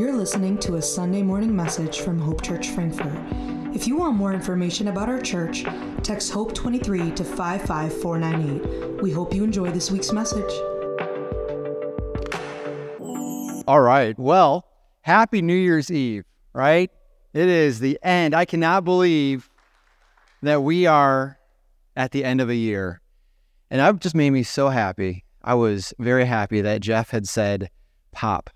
You're listening to a Sunday morning message from Hope Church Frankfort. If you want more information about our church, text HOPE23 to 55498. We hope you enjoy this week's message. All right. Well, happy New Year's Eve, right? It is the end. I cannot believe that we are at the end of a year. And that just made me so happy. I was very happy that Jeff had said pop.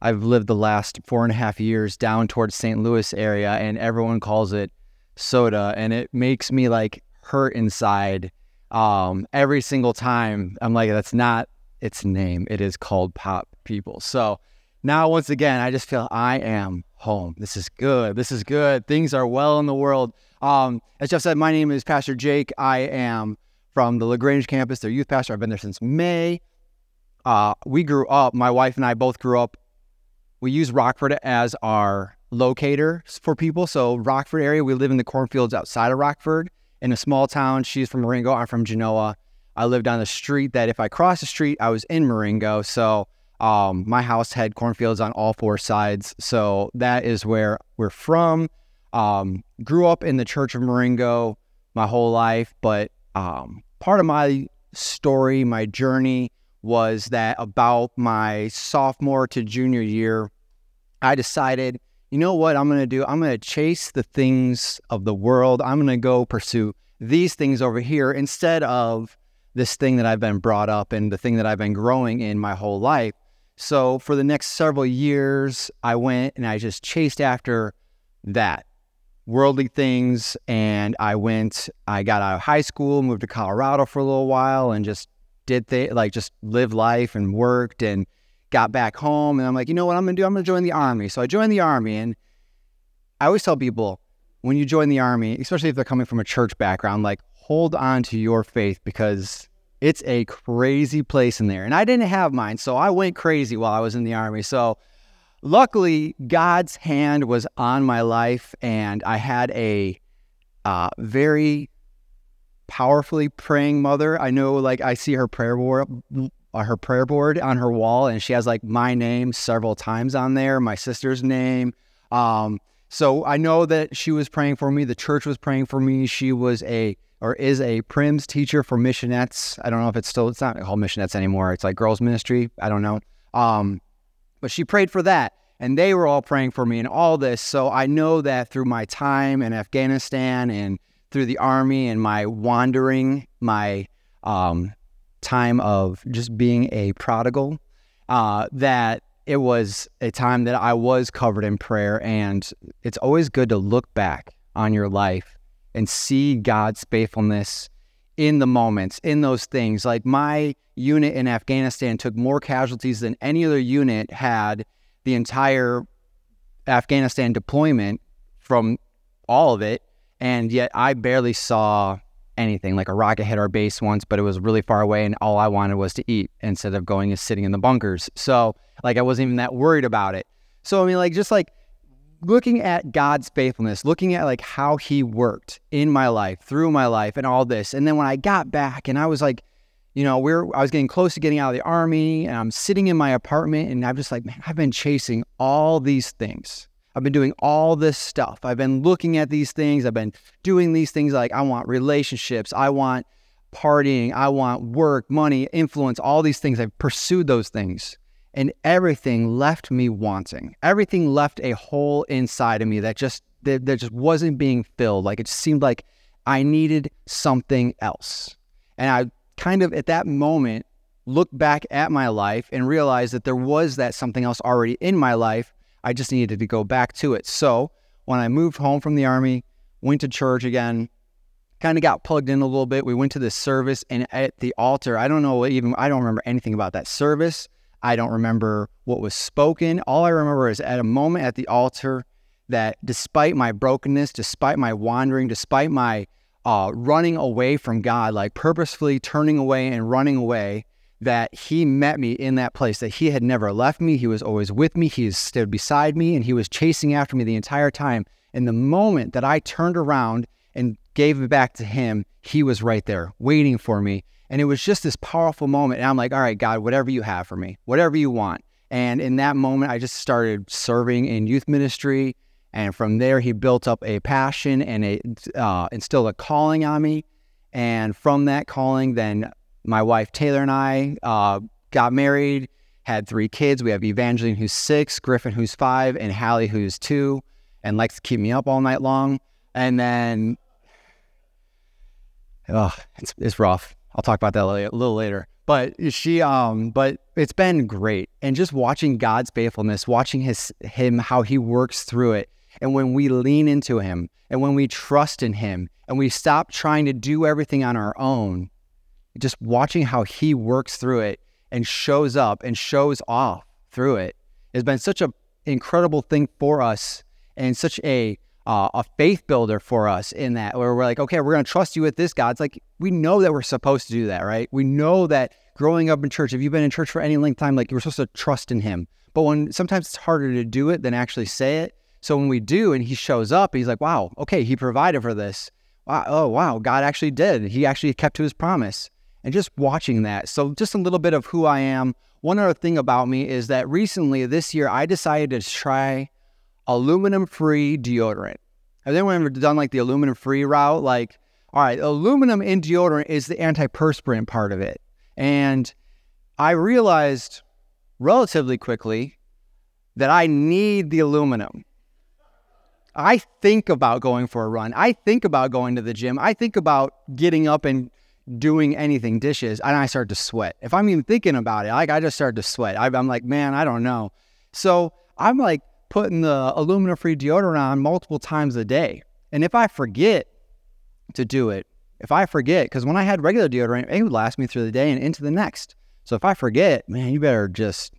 I've lived the last four and a half years down towards St. Louis area and everyone calls it soda and it makes me like hurt inside um, every single time. I'm like, that's not its name. It is called pop people. So now once again, I just feel I am home. This is good. This is good. Things are well in the world. Um, as Jeff said, my name is Pastor Jake. I am from the LaGrange campus, their youth pastor. I've been there since May. Uh, we grew up, my wife and I both grew up. We use Rockford as our locator for people. So, Rockford area, we live in the cornfields outside of Rockford in a small town. She's from Marengo. I'm from Genoa. I lived on the street that if I crossed the street, I was in Marengo. So, um, my house had cornfields on all four sides. So, that is where we're from. Um, grew up in the Church of Marengo my whole life, but um, part of my story, my journey was that about my sophomore to junior year, I decided, you know what I'm going to do? I'm going to chase the things of the world. I'm going to go pursue these things over here instead of this thing that I've been brought up and the thing that I've been growing in my whole life. So for the next several years, I went and I just chased after that worldly things. And I went, I got out of high school, moved to Colorado for a little while, and just did th- like just lived life and worked and got back home. And I'm like, you know what I'm gonna do? I'm gonna join the army. So I joined the army, and I always tell people when you join the army, especially if they're coming from a church background, like hold on to your faith because it's a crazy place in there. And I didn't have mine, so I went crazy while I was in the army. So luckily, God's hand was on my life, and I had a uh, very powerfully praying mother. I know, like, I see her prayer board, uh, her prayer board on her wall, and she has like my name several times on there, my sister's name. Um, so I know that she was praying for me. The church was praying for me. She was a or is a Prims teacher for missionettes. I don't know if it's still it's not called missionettes anymore. It's like girls ministry. I don't know. Um, but she prayed for that, and they were all praying for me and all this. So I know that through my time in Afghanistan and through the army and my wandering, my um, time of just being a prodigal, uh, that it was a time that I was covered in prayer. And it's always good to look back on your life and see God's faithfulness in the moments, in those things. Like my unit in Afghanistan took more casualties than any other unit had the entire Afghanistan deployment from all of it. And yet I barely saw anything. Like a rocket hit our base once, but it was really far away, and all I wanted was to eat instead of going and sitting in the bunkers. So, like, I wasn't even that worried about it. So, I mean, like, just like looking at God's faithfulness, looking at like how he worked in my life, through my life and all this. And then when I got back and I was like, you know, we're I was getting close to getting out of the army and I'm sitting in my apartment and I'm just like, man, I've been chasing all these things. I've been doing all this stuff. I've been looking at these things. I've been doing these things like I want relationships, I want partying, I want work, money, influence, all these things. I've pursued those things and everything left me wanting. Everything left a hole inside of me that just that, that just wasn't being filled. Like it seemed like I needed something else. And I kind of at that moment looked back at my life and realized that there was that something else already in my life. I just needed to go back to it. So when I moved home from the army, went to church again, kind of got plugged in a little bit. We went to this service and at the altar, I don't know even I don't remember anything about that service I don't remember what was spoken. All I remember is at a moment at the altar that despite my brokenness, despite my wandering, despite my uh, running away from God, like purposefully turning away and running away, that He met me in that place, that He had never left me. He was always with me. He stood beside me and He was chasing after me the entire time. And the moment that I turned around and gave it back to Him, He was right there waiting for me. And it was just this powerful moment. And I'm like, all right, God, whatever you have for me, whatever you want. And in that moment, I just started serving in youth ministry. And from there, he built up a passion and a, uh, instilled a calling on me. And from that calling, then my wife Taylor and I uh, got married, had three kids. We have Evangeline, who's six, Griffin, who's five, and Hallie, who's two, and likes to keep me up all night long. And then, oh, it's, it's rough. I'll talk about that a little later. But she, um, but it's been great, and just watching God's faithfulness, watching his him how he works through it, and when we lean into him, and when we trust in him, and we stop trying to do everything on our own, just watching how he works through it and shows up and shows off through it has been such an incredible thing for us and such a uh, a faith builder for us in that where we're like, okay, we're going to trust you with this, God. It's like we know that we're supposed to do that, right? We know that growing up in church, if you've been in church for any length of time, like you're supposed to trust in Him. But when sometimes it's harder to do it than actually say it. So when we do, and He shows up, He's like, wow, okay, He provided for this. Wow, oh wow, God actually did. He actually kept to His promise. And just watching that. So just a little bit of who I am. One other thing about me is that recently this year I decided to try aluminum free deodorant. Have anyone ever done like the aluminum free route? Like, all right, aluminum in deodorant is the antiperspirant part of it. And I realized relatively quickly that I need the aluminum. I think about going for a run. I think about going to the gym. I think about getting up and doing anything, dishes, and I start to sweat. If I'm even thinking about it, like I just start to sweat. I, I'm like, man, I don't know. So I'm like, putting the aluminum free deodorant on multiple times a day. And if I forget to do it, if I forget, because when I had regular deodorant, it would last me through the day and into the next. So if I forget, man, you better just,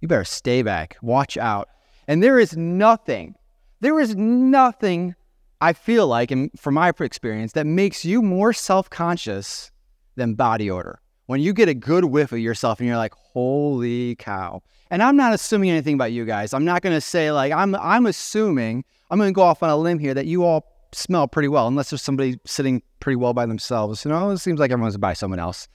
you better stay back, watch out. And there is nothing, there is nothing I feel like, and from my experience, that makes you more self conscious than body odor. When you get a good whiff of yourself and you're like, holy cow, and I'm not assuming anything about you guys. I'm not going to say like I'm I'm assuming I'm going to go off on a limb here that you all smell pretty well unless there's somebody sitting pretty well by themselves. You know, it seems like everyone's by someone else.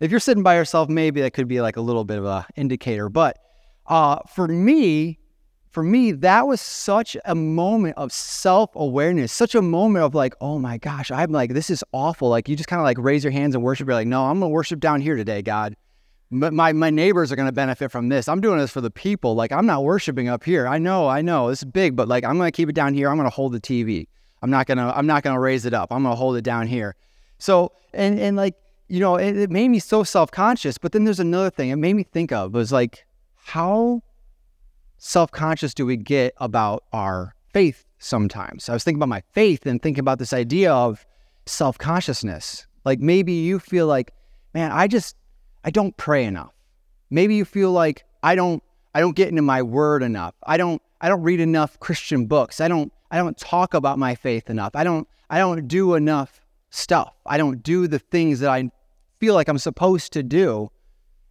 If you're sitting by yourself, maybe that could be like a little bit of a indicator. But uh, for me, for me, that was such a moment of self awareness, such a moment of like, oh my gosh, I'm like, this is awful. Like, you just kind of like raise your hands and worship. You're like, no, I'm going to worship down here today, God my my neighbors are going to benefit from this. I'm doing this for the people. Like I'm not worshiping up here. I know, I know, this is big, but like I'm going to keep it down here. I'm going to hold the TV. I'm not going to I'm not going to raise it up. I'm going to hold it down here. So and and like you know, it, it made me so self conscious. But then there's another thing. It made me think of was like how self conscious do we get about our faith sometimes? I was thinking about my faith and thinking about this idea of self consciousness. Like maybe you feel like, man, I just I don't pray enough. Maybe you feel like I don't I don't get into my word enough. I don't I don't read enough Christian books. I don't I don't talk about my faith enough. I don't I don't do enough stuff. I don't do the things that I feel like I'm supposed to do.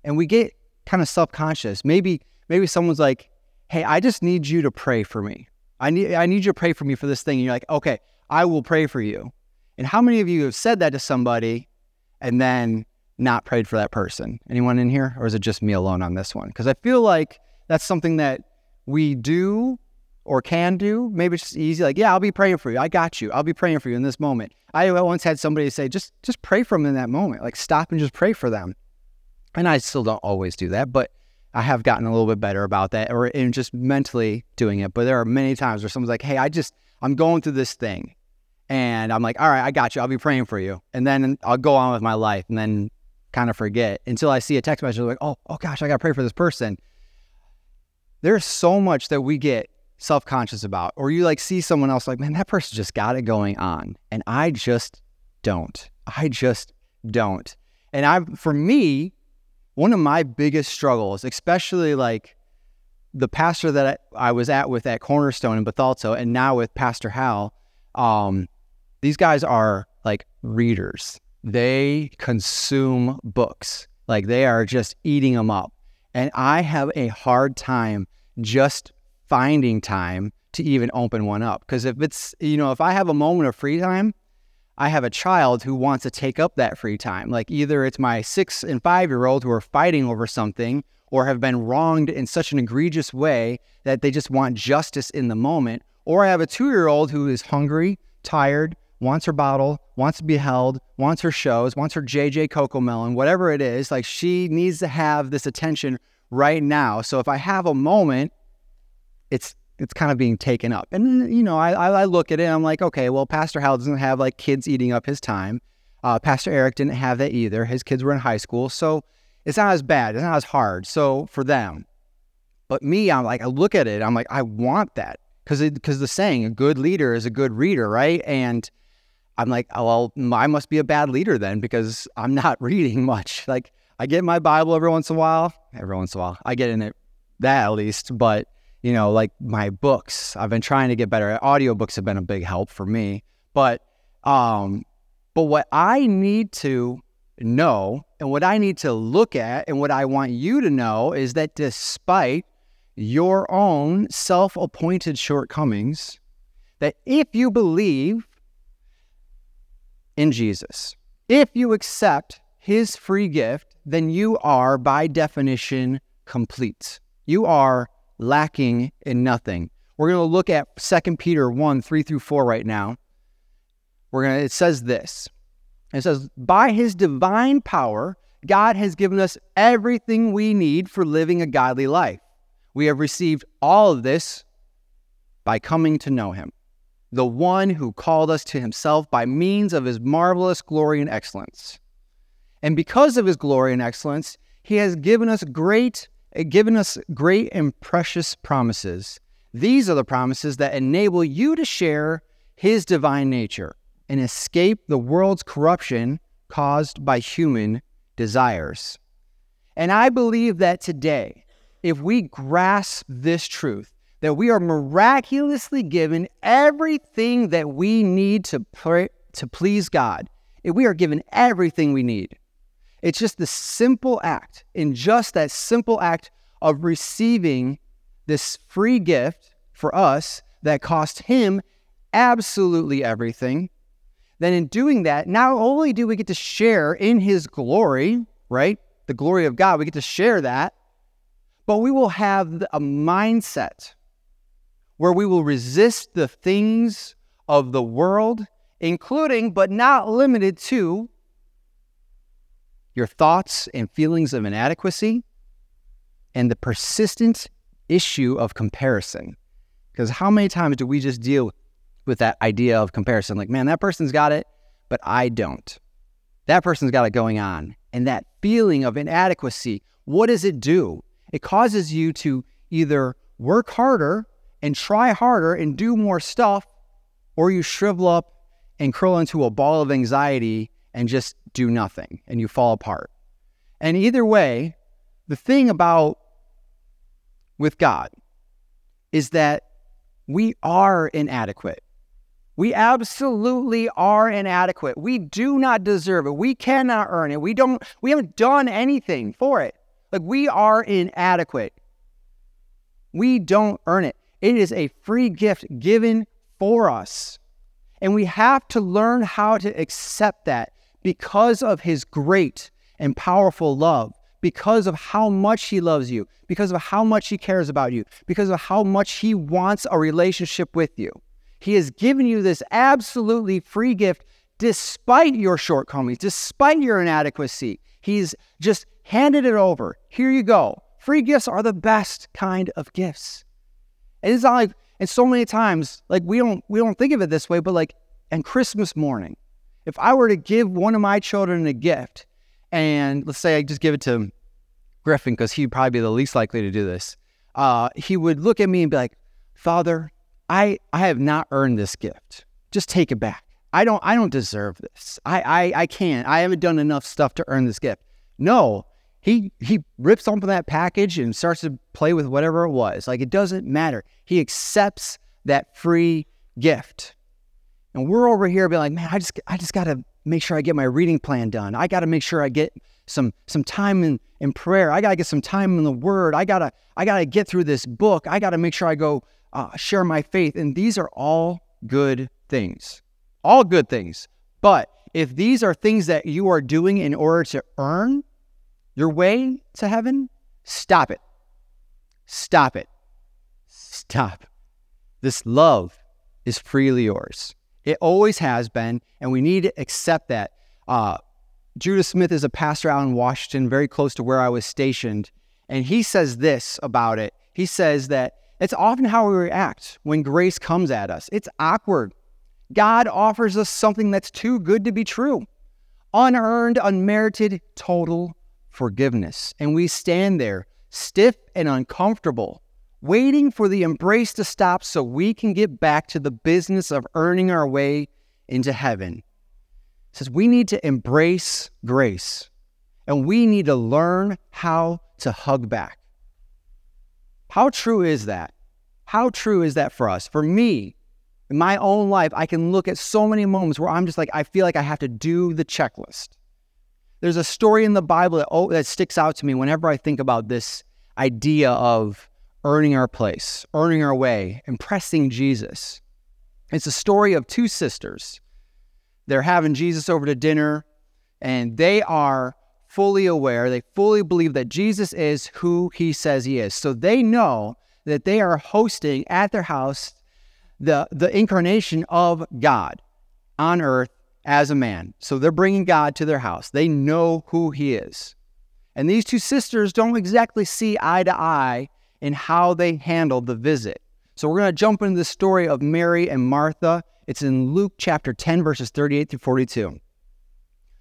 And we get kind of self-conscious. Maybe maybe someone's like, "Hey, I just need you to pray for me. I need I need you to pray for me for this thing." And you're like, "Okay, I will pray for you." And how many of you have said that to somebody and then not prayed for that person? Anyone in here? Or is it just me alone on this one? Because I feel like that's something that we do or can do. Maybe it's just easy. Like, yeah, I'll be praying for you. I got you. I'll be praying for you in this moment. I once had somebody say, just just pray for them in that moment. Like stop and just pray for them. And I still don't always do that, but I have gotten a little bit better about that or in just mentally doing it. But there are many times where someone's like, hey, I just I'm going through this thing. And I'm like, all right, I got you. I'll be praying for you. And then I'll go on with my life. And then kind of forget until I see a text message like, oh, oh gosh, I got to pray for this person. There's so much that we get self conscious about, or you like see someone else like, man, that person just got it going on. And I just don't. I just don't. And I, for me, one of my biggest struggles, especially like the pastor that I, I was at with at Cornerstone in Bethalto and now with Pastor Hal, um, these guys are like readers they consume books. Like they are just eating them up. And I have a hard time just finding time to even open one up. Because if it's, you know, if I have a moment of free time, I have a child who wants to take up that free time. Like either it's my six and five year old who are fighting over something, or have been wronged in such an egregious way that they just want justice in the moment. Or I have a two year old who is hungry, tired, wants her bottle, wants to be held, wants her shows, wants her JJ Cocomelon, whatever it is. Like she needs to have this attention right now. So if I have a moment, it's it's kind of being taken up. And you know, I I look at it, I'm like, okay, well, Pastor Hal doesn't have like kids eating up his time. Uh, Pastor Eric didn't have that either. His kids were in high school, so it's not as bad. It's not as hard. So for them, but me, I'm like, I look at it, I'm like, I want that because because the saying, a good leader is a good reader, right? And I'm like, oh, well, I must be a bad leader then because I'm not reading much. Like I get my Bible every once in a while. Every once in a while, I get in it that at least, but you know, like my books. I've been trying to get better. Audiobooks have been a big help for me. But um but what I need to know and what I need to look at and what I want you to know is that despite your own self-appointed shortcomings, that if you believe in Jesus, if you accept his free gift, then you are by definition complete. You are lacking in nothing. We're going to look at 2 Peter 1 3 through 4 right now. We're going to, it says this it says, By his divine power, God has given us everything we need for living a godly life. We have received all of this by coming to know him, the one who called us to himself by means of his marvelous glory and excellence. And because of his glory and excellence, he has given us great given us great and precious promises. These are the promises that enable you to share his divine nature and escape the world's corruption caused by human desires. And I believe that today, if we grasp this truth, that we are miraculously given everything that we need to pray, to please God. If we are given everything we need. It's just the simple act, in just that simple act of receiving this free gift for us that cost him absolutely everything. Then, in doing that, not only do we get to share in his glory, right? The glory of God, we get to share that, but we will have a mindset where we will resist the things of the world, including but not limited to your thoughts and feelings of inadequacy, and the persistent issue of comparison. Because how many times do we just deal with that idea of comparison? Like, man, that person's got it, but I don't. That person's got it going on. And that feeling of inadequacy, what does it do? It causes you to either work harder and try harder and do more stuff, or you shrivel up and curl into a ball of anxiety and just do nothing and you fall apart. And either way, the thing about with God is that we are inadequate. We absolutely are inadequate. We do not deserve it. We cannot earn it. We don't we haven't done anything for it. Like we are inadequate. We don't earn it. It is a free gift given for us. And we have to learn how to accept that because of his great and powerful love, because of how much he loves you, because of how much he cares about you, because of how much he wants a relationship with you. He has given you this absolutely free gift despite your shortcomings, despite your inadequacy. He's just handed it over. Here you go. Free gifts are the best kind of gifts. And it's not like, and so many times, like we don't we don't think of it this way, but like on Christmas morning, if I were to give one of my children a gift, and let's say I just give it to Griffin because he'd probably be the least likely to do this, uh, he would look at me and be like, "Father, I I have not earned this gift. Just take it back. I don't I don't deserve this. I I, I can't. I haven't done enough stuff to earn this gift." No, he he rips open that package and starts to play with whatever it was. Like it doesn't matter. He accepts that free gift. And we're over here being like, man, I just I just gotta make sure I get my reading plan done. I gotta make sure I get some some time in, in prayer. I gotta get some time in the word. I gotta I gotta get through this book. I gotta make sure I go uh, share my faith. And these are all good things. All good things. But if these are things that you are doing in order to earn your way to heaven, Stop it. Stop it. Stop. This love is freely yours. It always has been, and we need to accept that. Uh, Judah Smith is a pastor out in Washington, very close to where I was stationed. And he says this about it. He says that it's often how we react when grace comes at us. It's awkward. God offers us something that's too good to be true unearned, unmerited, total forgiveness. And we stand there, stiff and uncomfortable, waiting for the embrace to stop so we can get back to the business of earning our way into heaven. It says we need to embrace grace and we need to learn how to hug back. How true is that? How true is that for us? For me, in my own life, I can look at so many moments where I'm just like, I feel like I have to do the checklist. There's a story in the Bible that, oh, that sticks out to me whenever I think about this idea of earning our place, earning our way, impressing Jesus. It's a story of two sisters. They're having Jesus over to dinner, and they are fully aware, they fully believe that Jesus is who he says he is. So they know that they are hosting at their house the, the incarnation of God on earth as a man. So they're bringing God to their house. They know who he is. And these two sisters don't exactly see eye to eye in how they handled the visit. So we're going to jump into the story of Mary and Martha. It's in Luke chapter 10, verses 38 through 42. It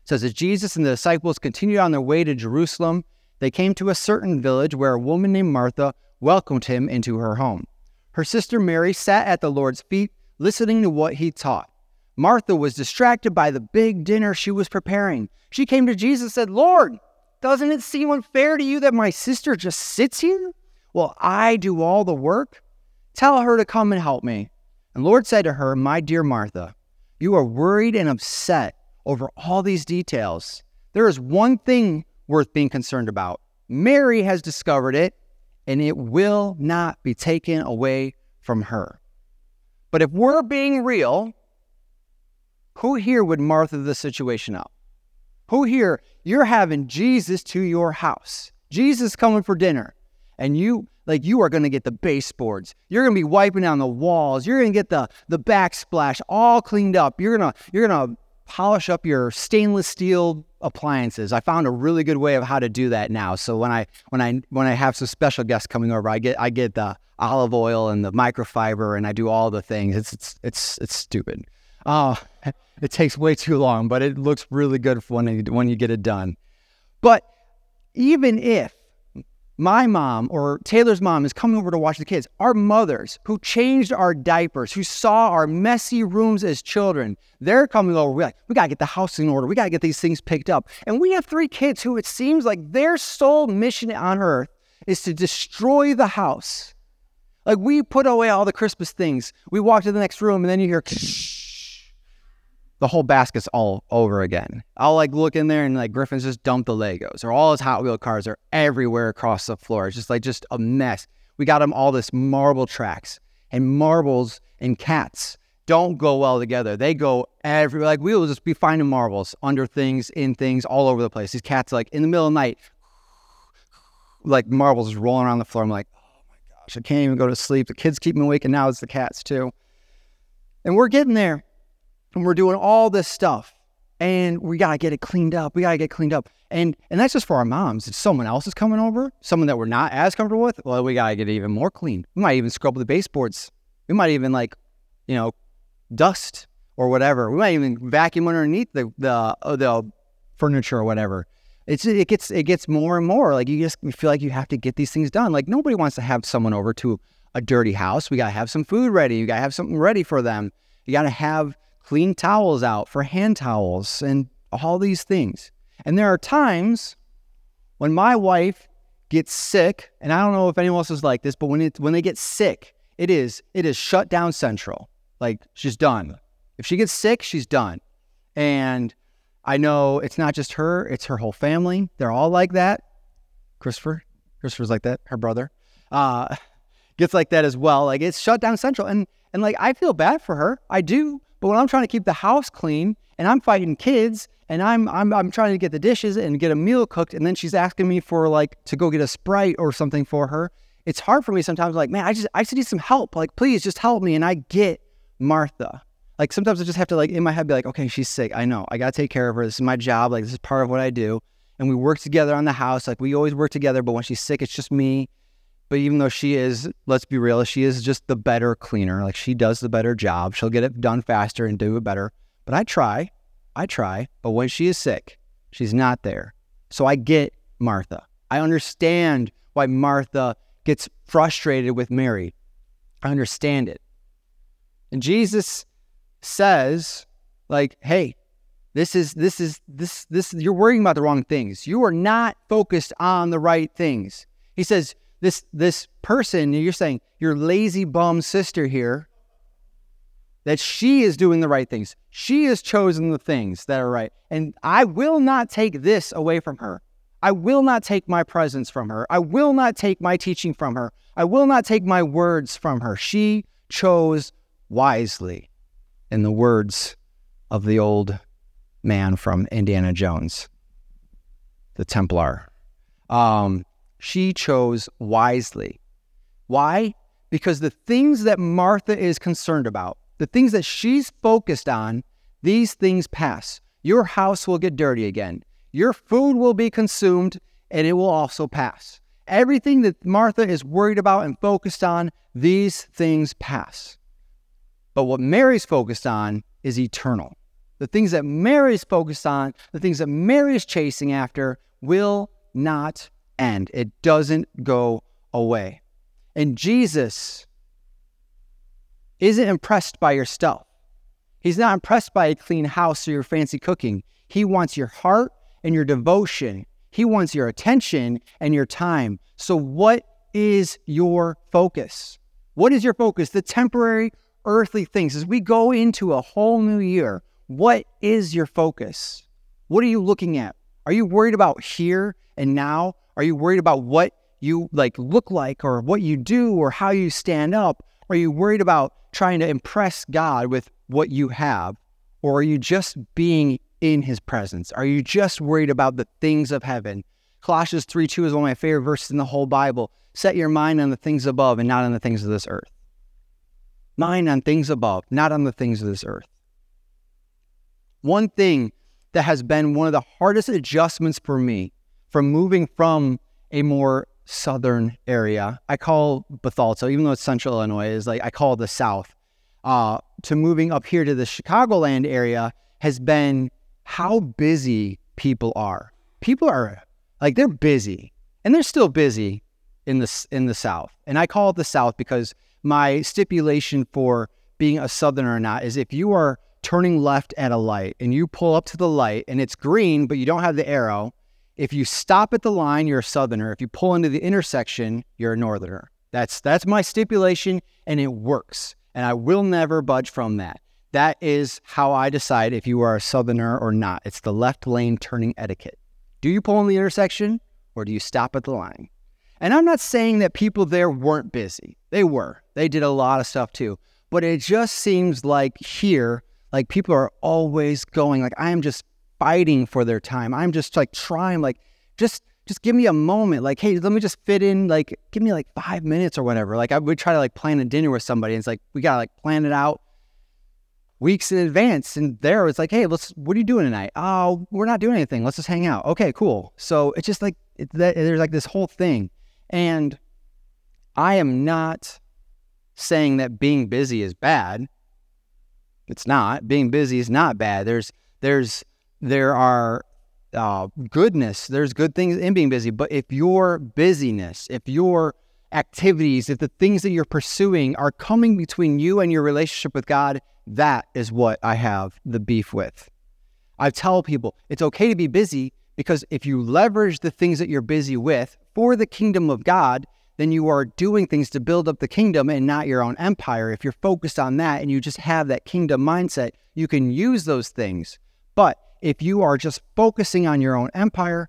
says, As Jesus and the disciples continued on their way to Jerusalem, they came to a certain village where a woman named Martha welcomed him into her home. Her sister Mary sat at the Lord's feet, listening to what he taught. Martha was distracted by the big dinner she was preparing. She came to Jesus and said, Lord, doesn't it seem unfair to you that my sister just sits here while I do all the work? Tell her to come and help me. And Lord said to her, My dear Martha, you are worried and upset over all these details. There is one thing worth being concerned about. Mary has discovered it, and it will not be taken away from her. But if we're being real, who here would Martha the situation up? Who here, you're having Jesus to your house, Jesus coming for dinner, and you, like, you are going to get the baseboards. You're going to be wiping down the walls. You're going to get the, the backsplash all cleaned up. You're going to, you're going to polish up your stainless steel appliances. I found a really good way of how to do that now. So when I when I when I have some special guests coming over, I get I get the olive oil and the microfiber and I do all the things. It's it's it's it's stupid. Oh, it takes way too long, but it looks really good when you, when you get it done. But even if my mom or Taylor's mom is coming over to watch the kids. Our mothers who changed our diapers, who saw our messy rooms as children, they're coming over. We're like, we got to get the house in order. We got to get these things picked up. And we have three kids who it seems like their sole mission on earth is to destroy the house. Like we put away all the Christmas things. We walk to the next room and then you hear, the whole basket's all over again. I'll like look in there and like Griffin's just dumped the Legos or all his Hot Wheel cars are everywhere across the floor. It's just like just a mess. We got him all this marble tracks and marbles and cats don't go well together. They go every like we will just be finding marbles under things, in things, all over the place. These cats like in the middle of the night, like marbles just rolling around the floor. I'm like, oh my gosh, I can't even go to sleep. The kids keep me awake, and now it's the cats too. And we're getting there and we're doing all this stuff and we got to get it cleaned up. We got to get cleaned up. And and that's just for our moms. If someone else is coming over, someone that we're not as comfortable with, well, we got to get it even more clean. We might even scrub the baseboards. We might even like, you know, dust or whatever. We might even vacuum underneath the the uh, the furniture or whatever. It's it gets it gets more and more like you just you feel like you have to get these things done. Like nobody wants to have someone over to a dirty house. We got to have some food ready. You got to have something ready for them. You got to have clean towels out for hand towels and all these things. And there are times when my wife gets sick, and I don't know if anyone else is like this, but when it when they get sick, it is it is shut down central. Like she's done. If she gets sick, she's done. And I know it's not just her, it's her whole family. They're all like that. Christopher, Christopher's like that, her brother. Uh, gets like that as well. Like it's shut down central. And and like I feel bad for her. I do. But when I'm trying to keep the house clean and I'm fighting kids and I'm I'm I'm trying to get the dishes and get a meal cooked, and then she's asking me for like to go get a sprite or something for her. It's hard for me sometimes. Like, man, I just I just need some help. Like, please just help me. And I get Martha. Like sometimes I just have to like in my head be like, okay, she's sick. I know. I gotta take care of her. This is my job. Like this is part of what I do. And we work together on the house. Like we always work together. But when she's sick, it's just me. But even though she is, let's be real, she is just the better cleaner. Like she does the better job. She'll get it done faster and do it better. But I try. I try, but when she is sick, she's not there. So I get Martha. I understand why Martha gets frustrated with Mary. I understand it. And Jesus says, like, hey, this is this is this this you're worrying about the wrong things. You are not focused on the right things. He says, this this person, you're saying, your lazy bum sister here that she is doing the right things. She has chosen the things that are right. And I will not take this away from her. I will not take my presence from her. I will not take my teaching from her. I will not take my words from her. She chose wisely, in the words of the old man from Indiana Jones, the Templar. Um, she chose wisely. Why? Because the things that Martha is concerned about, the things that she's focused on, these things pass. Your house will get dirty again. Your food will be consumed and it will also pass. Everything that Martha is worried about and focused on, these things pass. But what Mary's focused on is eternal. The things that Mary's focused on, the things that Mary's chasing after, will not end. It doesn't go away. And Jesus isn't impressed by your stuff. He's not impressed by a clean house or your fancy cooking. He wants your heart and your devotion. He wants your attention and your time. So, what is your focus? What is your focus? The temporary earthly things. As we go into a whole new year, what is your focus? What are you looking at? Are you worried about here and now? Are you worried about what you like look like or what you do or how you stand up? Are you worried about trying to impress God with what you have? Or are you just being in his presence? Are you just worried about the things of heaven? Colossians 3 2 is one of my favorite verses in the whole Bible. Set your mind on the things above and not on the things of this earth. Mind on things above, not on the things of this earth. One thing that has been one of the hardest adjustments for me from moving from a more southern area. I call Bethalto, even though it's central Illinois, is like I call the South. Uh, to moving up here to the Chicagoland area has been how busy people are. People are like they're busy, and they're still busy in the in the South. And I call it the South because my stipulation for being a Southerner or not is if you are turning left at a light and you pull up to the light and it's green, but you don't have the arrow, if you stop at the line, you're a southerner. If you pull into the intersection, you're a northerner. That's that's my stipulation and it works. And I will never budge from that. That is how I decide if you are a southerner or not. It's the left lane turning etiquette. Do you pull in the intersection or do you stop at the line? And I'm not saying that people there weren't busy. They were. They did a lot of stuff too. But it just seems like here, like people are always going, like, I am just fighting for their time. I'm just like trying, like, just just give me a moment. Like, hey, let me just fit in, like, give me like five minutes or whatever. Like, I would try to like plan a dinner with somebody. And it's like, we got to like plan it out weeks in advance. And there it's like, hey, let's, what are you doing tonight? Oh, we're not doing anything. Let's just hang out. Okay, cool. So it's just like, it, that, there's like this whole thing. And I am not saying that being busy is bad. It's not. Being busy is not bad. There's, there's, there are uh, goodness, there's good things in being busy. But if your busyness, if your activities, if the things that you're pursuing are coming between you and your relationship with God, that is what I have the beef with. I tell people it's okay to be busy because if you leverage the things that you're busy with for the kingdom of God, then you are doing things to build up the kingdom and not your own empire. If you're focused on that and you just have that kingdom mindset, you can use those things. But if you are just focusing on your own empire,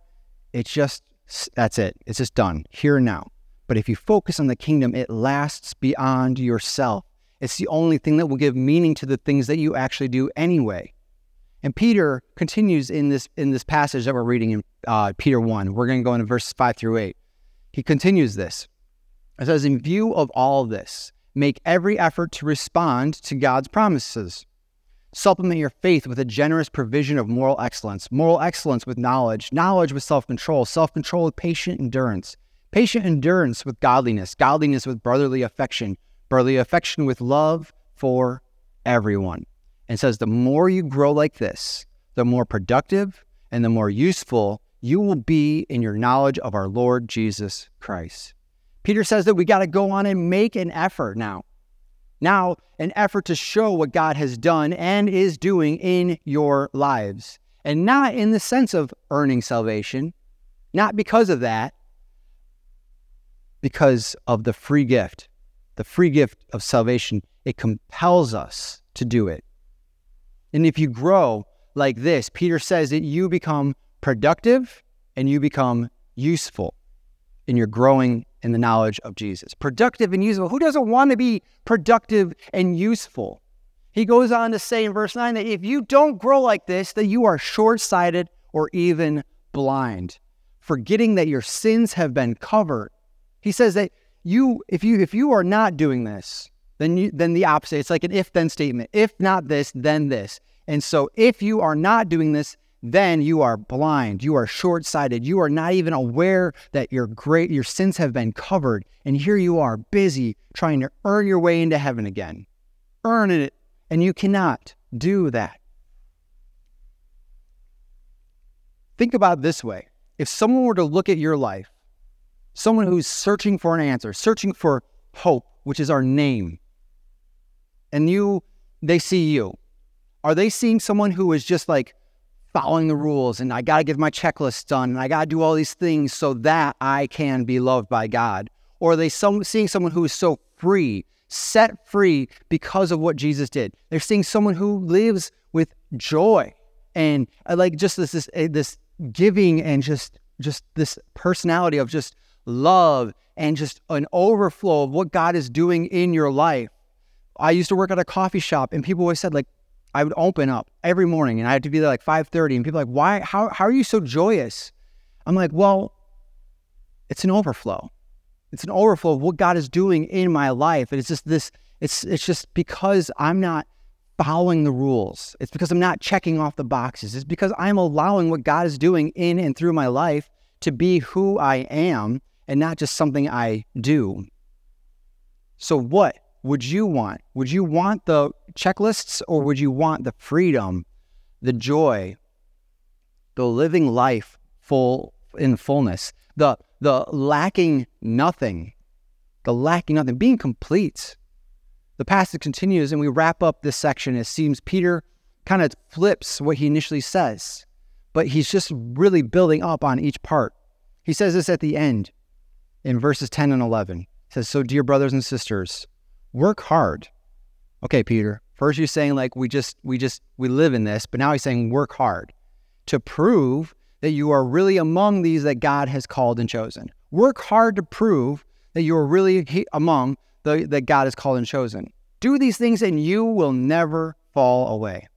it's just, that's it. It's just done here and now. But if you focus on the kingdom, it lasts beyond yourself. It's the only thing that will give meaning to the things that you actually do anyway. And Peter continues in this in this passage that we're reading in uh, Peter one. We're going to go into verses five through eight. He continues this. It says, "In view of all this, make every effort to respond to God's promises. Supplement your faith with a generous provision of moral excellence, moral excellence with knowledge, knowledge with self-control, self-control with patient endurance, patient endurance with godliness, godliness with brotherly affection, brotherly affection with love for everyone." and says the more you grow like this, the more productive and the more useful you will be in your knowledge of our Lord Jesus Christ. Peter says that we got to go on and make an effort now. Now, an effort to show what God has done and is doing in your lives. And not in the sense of earning salvation, not because of that, because of the free gift. The free gift of salvation, it compels us to do it. And if you grow like this, Peter says that you become productive and you become useful in your growing in the knowledge of Jesus. Productive and useful. Who doesn't want to be productive and useful? He goes on to say in verse 9 that if you don't grow like this, that you are short sighted or even blind, forgetting that your sins have been covered. He says that you, if you, if you are not doing this, then you, then the opposite. It's like an if then statement. If not this, then this. And so if you are not doing this, then you are blind, you are short-sighted, you are not even aware that your great your sins have been covered. And here you are busy trying to earn your way into heaven again. Earn it, and you cannot do that. Think about this way. If someone were to look at your life, someone who's searching for an answer, searching for hope, which is our name, and you they see you are they seeing someone who is just like following the rules and i got to get my checklist done and i got to do all these things so that i can be loved by god. Or they some, seeing someone who is so free set free because of what jesus did. They're seeing someone who lives with joy and uh, like just this this, uh, this giving and just just this personality of just love and just an overflow of what god is doing in your life. I used to work at a coffee shop and people always said like I would open up every morning and I had to be there like 5:30 and people like, "Why how how are you so joyous?" I'm like, "Well, it's an overflow. It's an overflow of what God is doing in my life. And it's just this it's it's just because I'm not following the rules. It's because I'm not checking off the boxes. It's because I'm allowing what God is doing in and through my life to be who I am and not just something I do. So what would you want? Would you want the checklists or would you want the freedom, the joy, the living life full in fullness, the the lacking nothing, the lacking nothing, being complete? The passage continues and we wrap up this section. It seems Peter kind of flips what he initially says, but he's just really building up on each part. He says this at the end in verses 10 and 11. He says, So, dear brothers and sisters, work hard. Okay, Peter. First you're saying like we just we just we live in this, but now he's saying work hard to prove that you are really among these that God has called and chosen. Work hard to prove that you are really among the that God has called and chosen. Do these things and you will never fall away.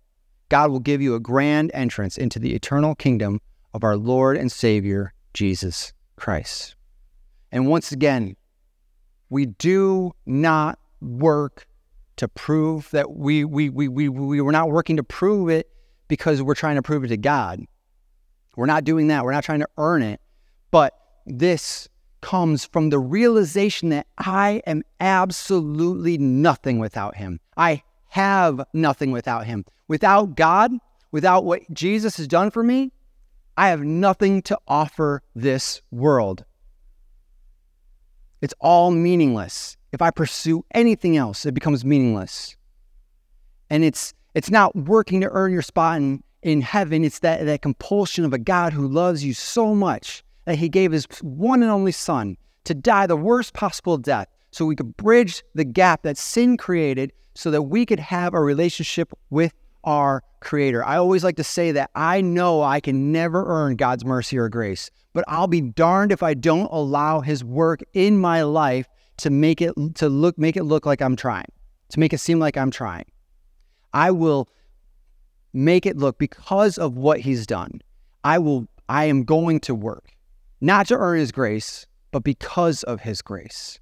God will give you a grand entrance into the eternal kingdom of our Lord and Savior Jesus Christ. And once again, we do not work to prove that we, we, we, we, we were not working to prove it because we're trying to prove it to God. We're not doing that. We're not trying to earn it. But this comes from the realization that I am absolutely nothing without Him. I have nothing without Him. Without God, without what Jesus has done for me, I have nothing to offer this world. It's all meaningless. If I pursue anything else, it becomes meaningless. And it's it's not working to earn your spot in, in heaven. It's that, that compulsion of a God who loves you so much that he gave his one and only son to die the worst possible death so we could bridge the gap that sin created so that we could have a relationship with our creator. I always like to say that I know I can never earn God's mercy or grace, but I'll be darned if I don't allow his work in my life to make it to look make it look like I'm trying, to make it seem like I'm trying. I will make it look because of what he's done. I will I am going to work not to earn his grace, but because of his grace.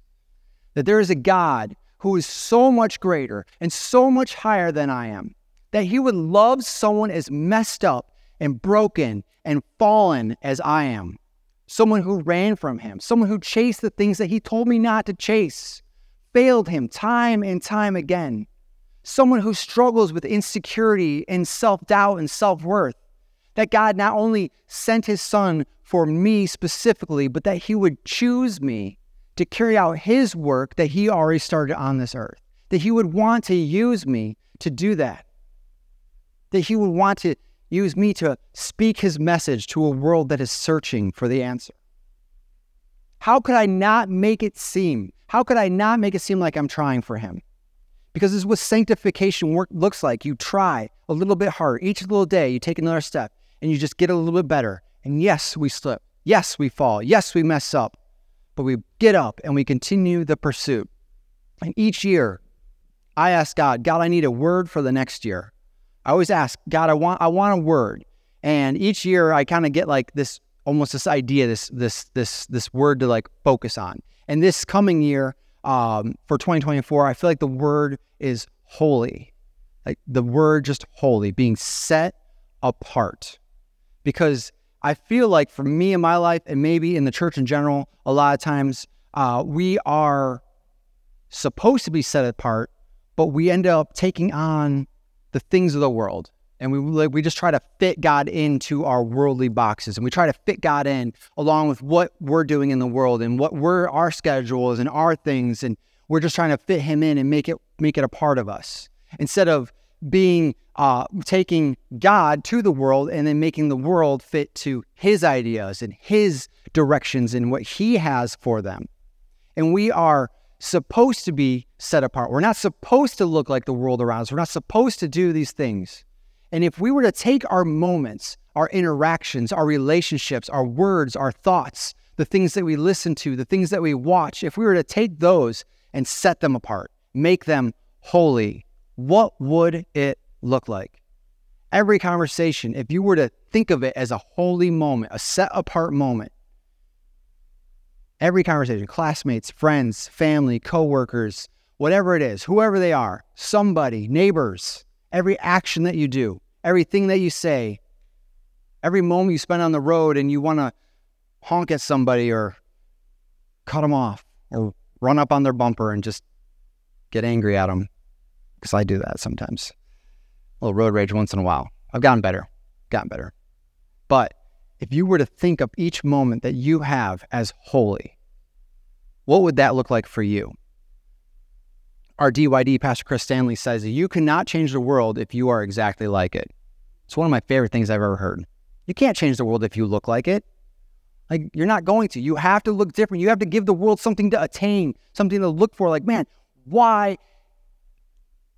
That there is a God who is so much greater and so much higher than I am, that he would love someone as messed up and broken and fallen as I am. Someone who ran from him, someone who chased the things that he told me not to chase, failed him time and time again. Someone who struggles with insecurity and self doubt and self worth. That God not only sent his son for me specifically, but that he would choose me to carry out his work that he already started on this earth. That he would want to use me to do that. That he would want to use me to speak his message to a world that is searching for the answer. How could I not make it seem? How could I not make it seem like I'm trying for him? Because this is what sanctification work looks like. You try a little bit harder. Each little day, you take another step and you just get a little bit better. And yes, we slip. Yes, we fall. Yes, we mess up. But we get up and we continue the pursuit. And each year, I ask God, God, I need a word for the next year. I always ask, God, I want I want a word. And each year I kind of get like this almost this idea, this this this this word to like focus on. And this coming year, um, for 2024, I feel like the word is holy. Like the word just holy, being set apart. Because I feel like for me in my life, and maybe in the church in general, a lot of times uh, we are supposed to be set apart, but we end up taking on the things of the world. And we like we just try to fit God into our worldly boxes, and we try to fit God in along with what we're doing in the world and what we're our schedules and our things, and we're just trying to fit Him in and make it make it a part of us instead of being uh, taking God to the world and then making the world fit to His ideas and His directions and what He has for them. And we are supposed to be set apart. We're not supposed to look like the world around us. We're not supposed to do these things. And if we were to take our moments, our interactions, our relationships, our words, our thoughts, the things that we listen to, the things that we watch, if we were to take those and set them apart, make them holy, what would it look like? Every conversation, if you were to think of it as a holy moment, a set apart moment, every conversation, classmates, friends, family, coworkers, whatever it is, whoever they are, somebody, neighbors, every action that you do, everything that you say, every moment you spend on the road and you want to honk at somebody or cut them off or run up on their bumper and just get angry at them because I do that sometimes. A little road rage once in a while. I've gotten better, gotten better. But if you were to think of each moment that you have as holy, what would that look like for you? Our DYD, Pastor Chris Stanley, says you cannot change the world if you are exactly like it. It's one of my favorite things I've ever heard. You can't change the world if you look like it. Like, you're not going to. You have to look different. You have to give the world something to attain, something to look for. Like, man, why,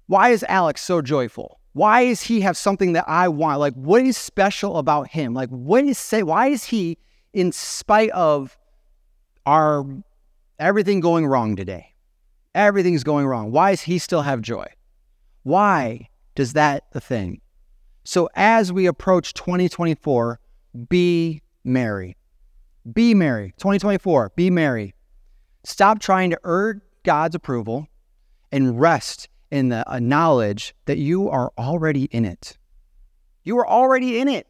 why is Alex so joyful? Why does he have something that I want? Like, what is special about him? Like, what is say? Why is he, in spite of our everything going wrong today, everything's going wrong. Why does he still have joy? Why does that the thing? So as we approach 2024, be merry. Be merry. 2024, be merry. Stop trying to earn God's approval and rest in the uh, knowledge that you are already in it. You are already in it.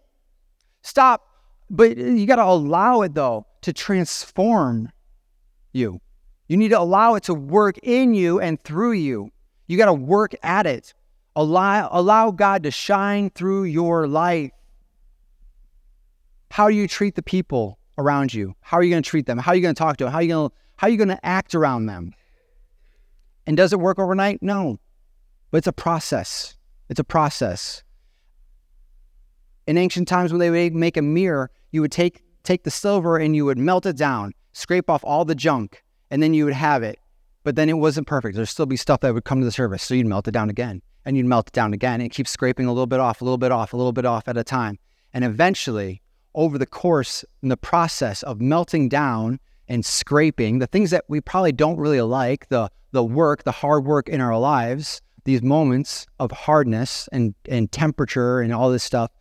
Stop, but you got to allow it though to transform you. You need to allow it to work in you and through you. You got to work at it. Allow, allow God to shine through your life. How do you treat the people around you? How are you going to treat them? How are you going to talk to them? How are you going to, how are you going to act around them? And does it work overnight? No. But it's a process. It's a process. In ancient times, when they would make a mirror, you would take, take the silver and you would melt it down, scrape off all the junk, and then you would have it. But then it wasn't perfect. There'd still be stuff that would come to the surface. So you'd melt it down again and you'd melt it down again and keep scraping a little bit off, a little bit off, a little bit off at a time. And eventually, over the course in the process of melting down and scraping the things that we probably don't really like, the the work, the hard work in our lives, these moments of hardness and, and temperature and all this stuff,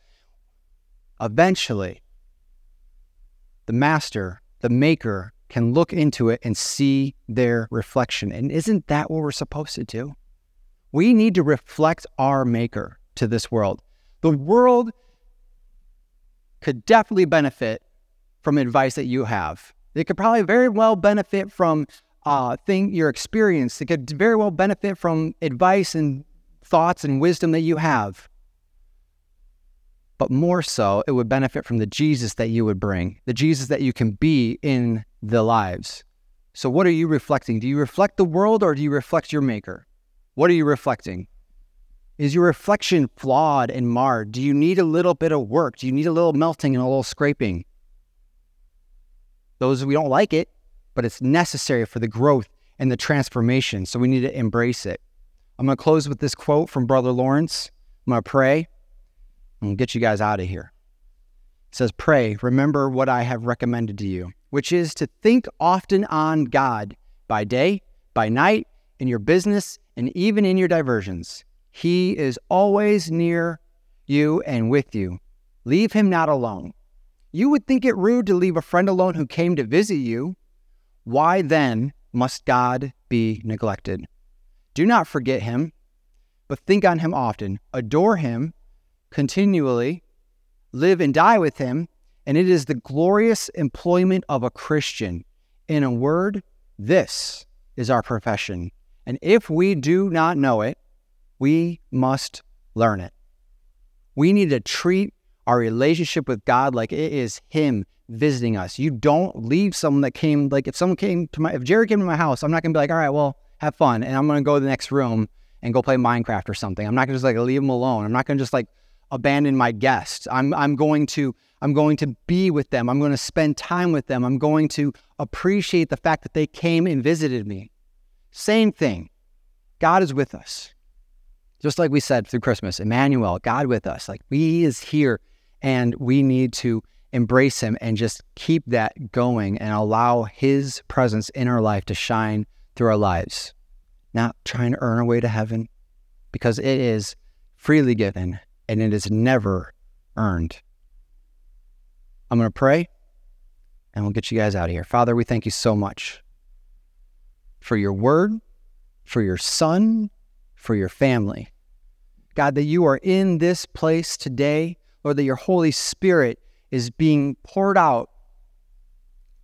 eventually the master, the maker, can look into it and see their reflection. And isn't that what we're supposed to do? We need to reflect our maker to this world. The world could definitely benefit from advice that you have. It could probably very well benefit from uh, thing your experience. It could very well benefit from advice and thoughts and wisdom that you have. But more so, it would benefit from the Jesus that you would bring, the Jesus that you can be in the lives. So, what are you reflecting? Do you reflect the world or do you reflect your maker? What are you reflecting? Is your reflection flawed and marred? Do you need a little bit of work? Do you need a little melting and a little scraping? Those we don't like it, but it's necessary for the growth and the transformation. So we need to embrace it. I'm going to close with this quote from Brother Lawrence. I'm going to pray and get you guys out of here. It says, Pray, remember what I have recommended to you, which is to think often on God by day, by night, in your business, and even in your diversions. He is always near you and with you. Leave him not alone. You would think it rude to leave a friend alone who came to visit you. Why then must God be neglected? Do not forget him, but think on him often. Adore him continually. Live and die with him. And it is the glorious employment of a Christian. In a word, this is our profession. And if we do not know it, we must learn it. We need to treat our relationship with God like it is Him visiting us. You don't leave someone that came, like if someone came to my, if Jerry came to my house, I'm not gonna be like, all right, well, have fun. And I'm gonna go to the next room and go play Minecraft or something. I'm not gonna just like leave them alone. I'm not gonna just like abandon my guests. I'm, I'm going to, I'm going to be with them. I'm going to spend time with them. I'm going to appreciate the fact that they came and visited me. Same thing. God is with us. Just like we said through Christmas, Emmanuel, God with us. Like He is here and we need to embrace him and just keep that going and allow his presence in our life to shine through our lives. Not trying to earn our way to heaven because it is freely given and it is never earned. I'm going to pray and we'll get you guys out of here. Father, we thank you so much for your word, for your son, for your family. God, that you are in this place today, Lord, that your Holy Spirit is being poured out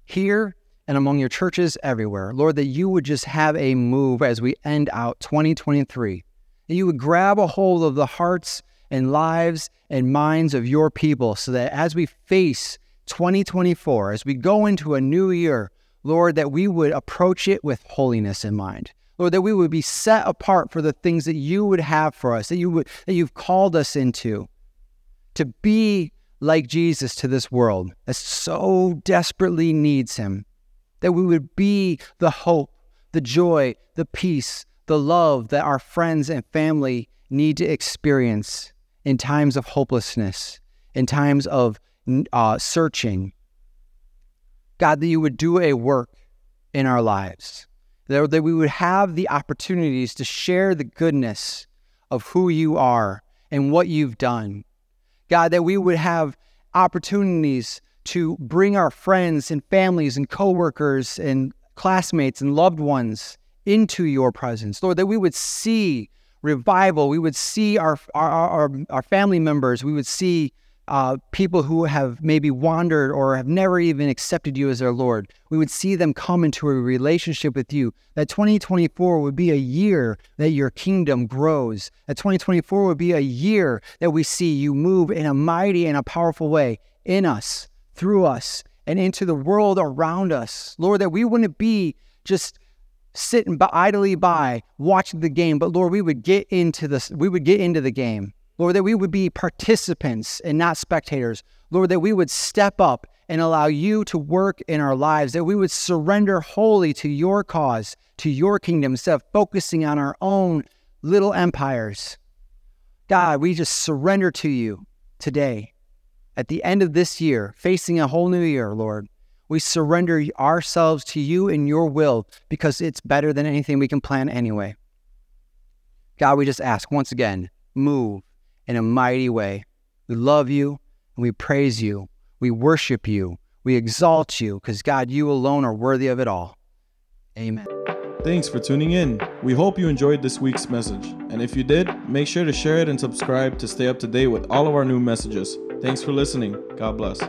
here and among your churches everywhere. Lord, that you would just have a move as we end out 2023. That you would grab a hold of the hearts and lives and minds of your people so that as we face 2024, as we go into a new year, Lord, that we would approach it with holiness in mind. Lord, that we would be set apart for the things that you would have for us, that you would that you've called us into. To be like Jesus to this world that so desperately needs him, that we would be the hope, the joy, the peace, the love that our friends and family need to experience in times of hopelessness, in times of uh, searching. God, that you would do a work in our lives, that, that we would have the opportunities to share the goodness of who you are and what you've done. God, that we would have opportunities to bring our friends and families and coworkers and classmates and loved ones into your presence. Lord, that we would see revival, we would see our, our, our, our family members, we would see uh, people who have maybe wandered or have never even accepted you as their Lord. We would see them come into a relationship with you. That 2024 would be a year that your kingdom grows. That 2024 would be a year that we see you move in a mighty and a powerful way in us, through us, and into the world around us. Lord, that we wouldn't be just sitting idly by watching the game, but Lord, we would get into this, we would get into the game Lord, that we would be participants and not spectators. Lord, that we would step up and allow you to work in our lives, that we would surrender wholly to your cause, to your kingdom, instead of focusing on our own little empires. God, we just surrender to you today. At the end of this year, facing a whole new year, Lord, we surrender ourselves to you and your will because it's better than anything we can plan anyway. God, we just ask once again, move in a mighty way. We love you and we praise you. We worship you. We exalt you because, God, you alone are worthy of it all. Amen. Thanks for tuning in. We hope you enjoyed this week's message. And if you did, make sure to share it and subscribe to stay up to date with all of our new messages. Thanks for listening. God bless.